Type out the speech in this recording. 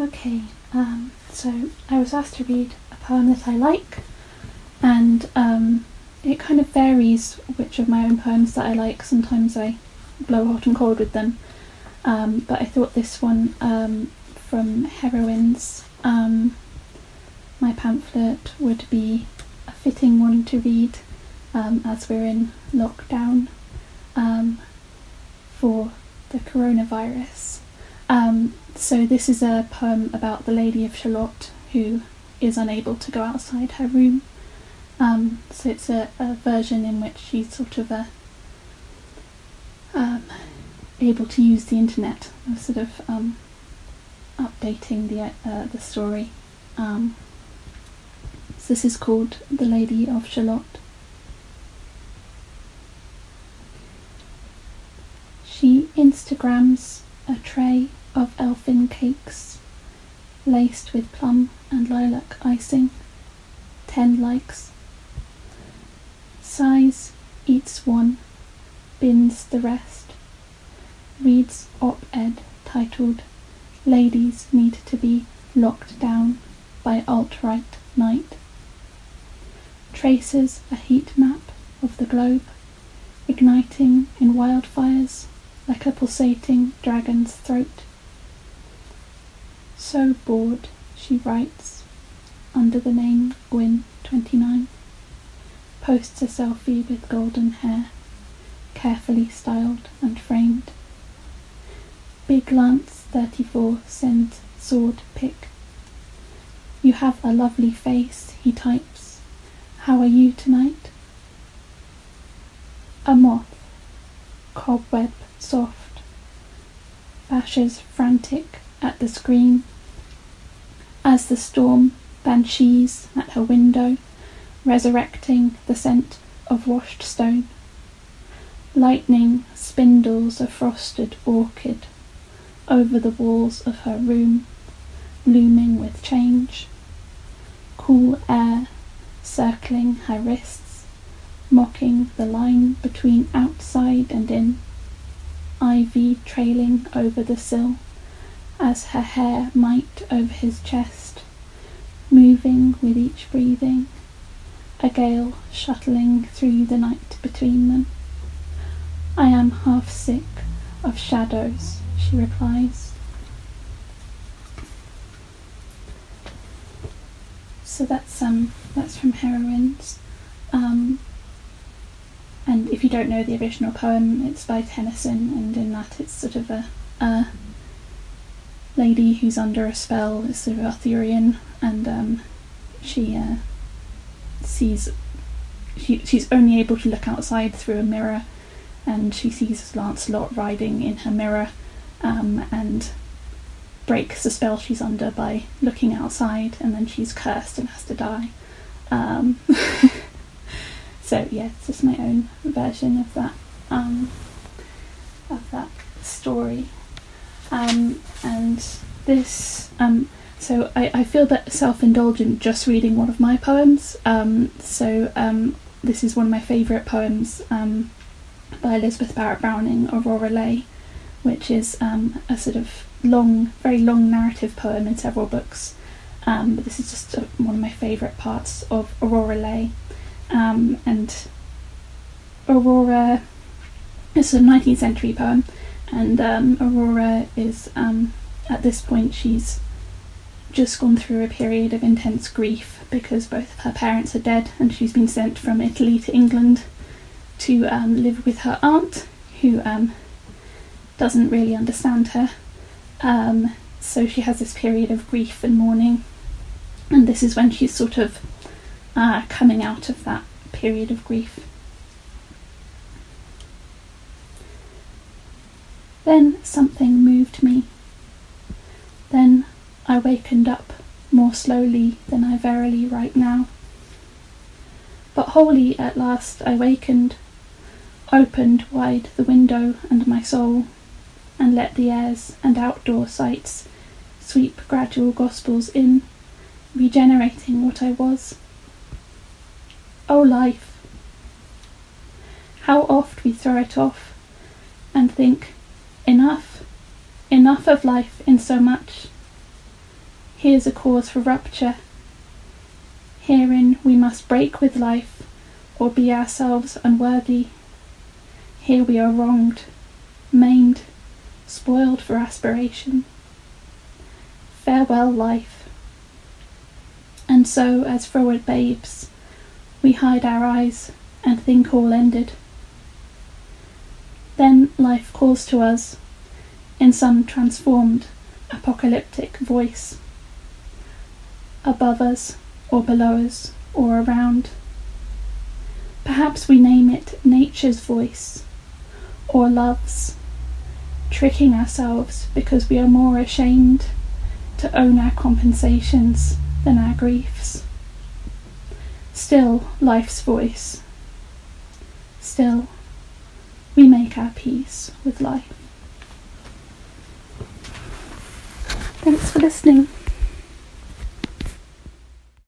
Okay, um, so I was asked to read a poem that I like, and um, it kind of varies which of my own poems that I like. Sometimes I blow hot and cold with them, um, but I thought this one um, from Heroines, um, my pamphlet, would be a fitting one to read um, as we're in lockdown for the coronavirus. Um, so, this is a poem about the Lady of Shalott who is unable to go outside her room. Um, so, it's a, a, version in which she's sort of a, um, able to use the internet, sort of um, updating the, uh, the story. Um, so, this is called The Lady of Shalott. She Instagrams a tray of elfin cakes, laced with plum and lilac icing. Ten likes. Sighs, eats one, bins the rest. Reads op ed titled Ladies Need to Be Locked Down by Alt Right Knight. Traces a heat map of the globe, igniting in wildfires like a pulsating dragon's throat. So bored, she writes, under the name Gwyn29, posts a selfie with golden hair, carefully styled and framed. Big Lance 34 sends sword pic. You have a lovely face, he types. How are you tonight? A moth, cobweb soft, bashes frantic at the screen, as the storm banshees at her window, resurrecting the scent of washed stone. Lightning spindles a frosted orchid over the walls of her room, looming with change. Cool air circling her wrists, mocking the line between outside and in ivy trailing over the sill, as her hair might over his chest, moving with each breathing, a gale shuttling through the night between them. I am half sick of shadows, she replies. So that's um that's from Heroines. Um, and if you don't know the original poem, it's by Tennyson, and in that it's sort of a, a lady who's under a spell, is sort of Arthurian, and um, she uh, sees she, she's only able to look outside through a mirror, and she sees Lancelot riding in her mirror, um, and breaks the spell she's under by looking outside, and then she's cursed and has to die. Um, so yeah, it's just my own version of that um, of that story. Um, and this, um, so I, I feel that self-indulgent just reading one of my poems. Um, so um, this is one of my favourite poems um, by Elizabeth Barrett Browning, Aurora Leigh, which is a sort of long, very long narrative poem in several books. but this is just a, one of my favourite parts of Aurora Leigh. Um, and Aurora is a 19th century poem, and um, Aurora is um, at this point she's just gone through a period of intense grief because both of her parents are dead, and she's been sent from Italy to England to um, live with her aunt, who um, doesn't really understand her. Um, so she has this period of grief and mourning, and this is when she's sort of uh, coming out of that period of grief. Then something moved me. Then I wakened up more slowly than I verily write now. But wholly at last I wakened, opened wide the window and my soul, and let the airs and outdoor sights sweep gradual gospels in, regenerating what I was. O oh, life! How oft we throw it off and think, enough, enough of life in so much. here's a cause for rupture. Herein we must break with life, or be ourselves unworthy. Here we are wronged, maimed, spoiled for aspiration. Farewell, life. And so, as froward babes, we hide our eyes and think all ended. Then life calls to us in some transformed, apocalyptic voice, above us or below us or around. Perhaps we name it nature's voice or love's, tricking ourselves because we are more ashamed to own our compensations than our griefs. Still, life's voice. Still, make our peace with life. Thanks for listening.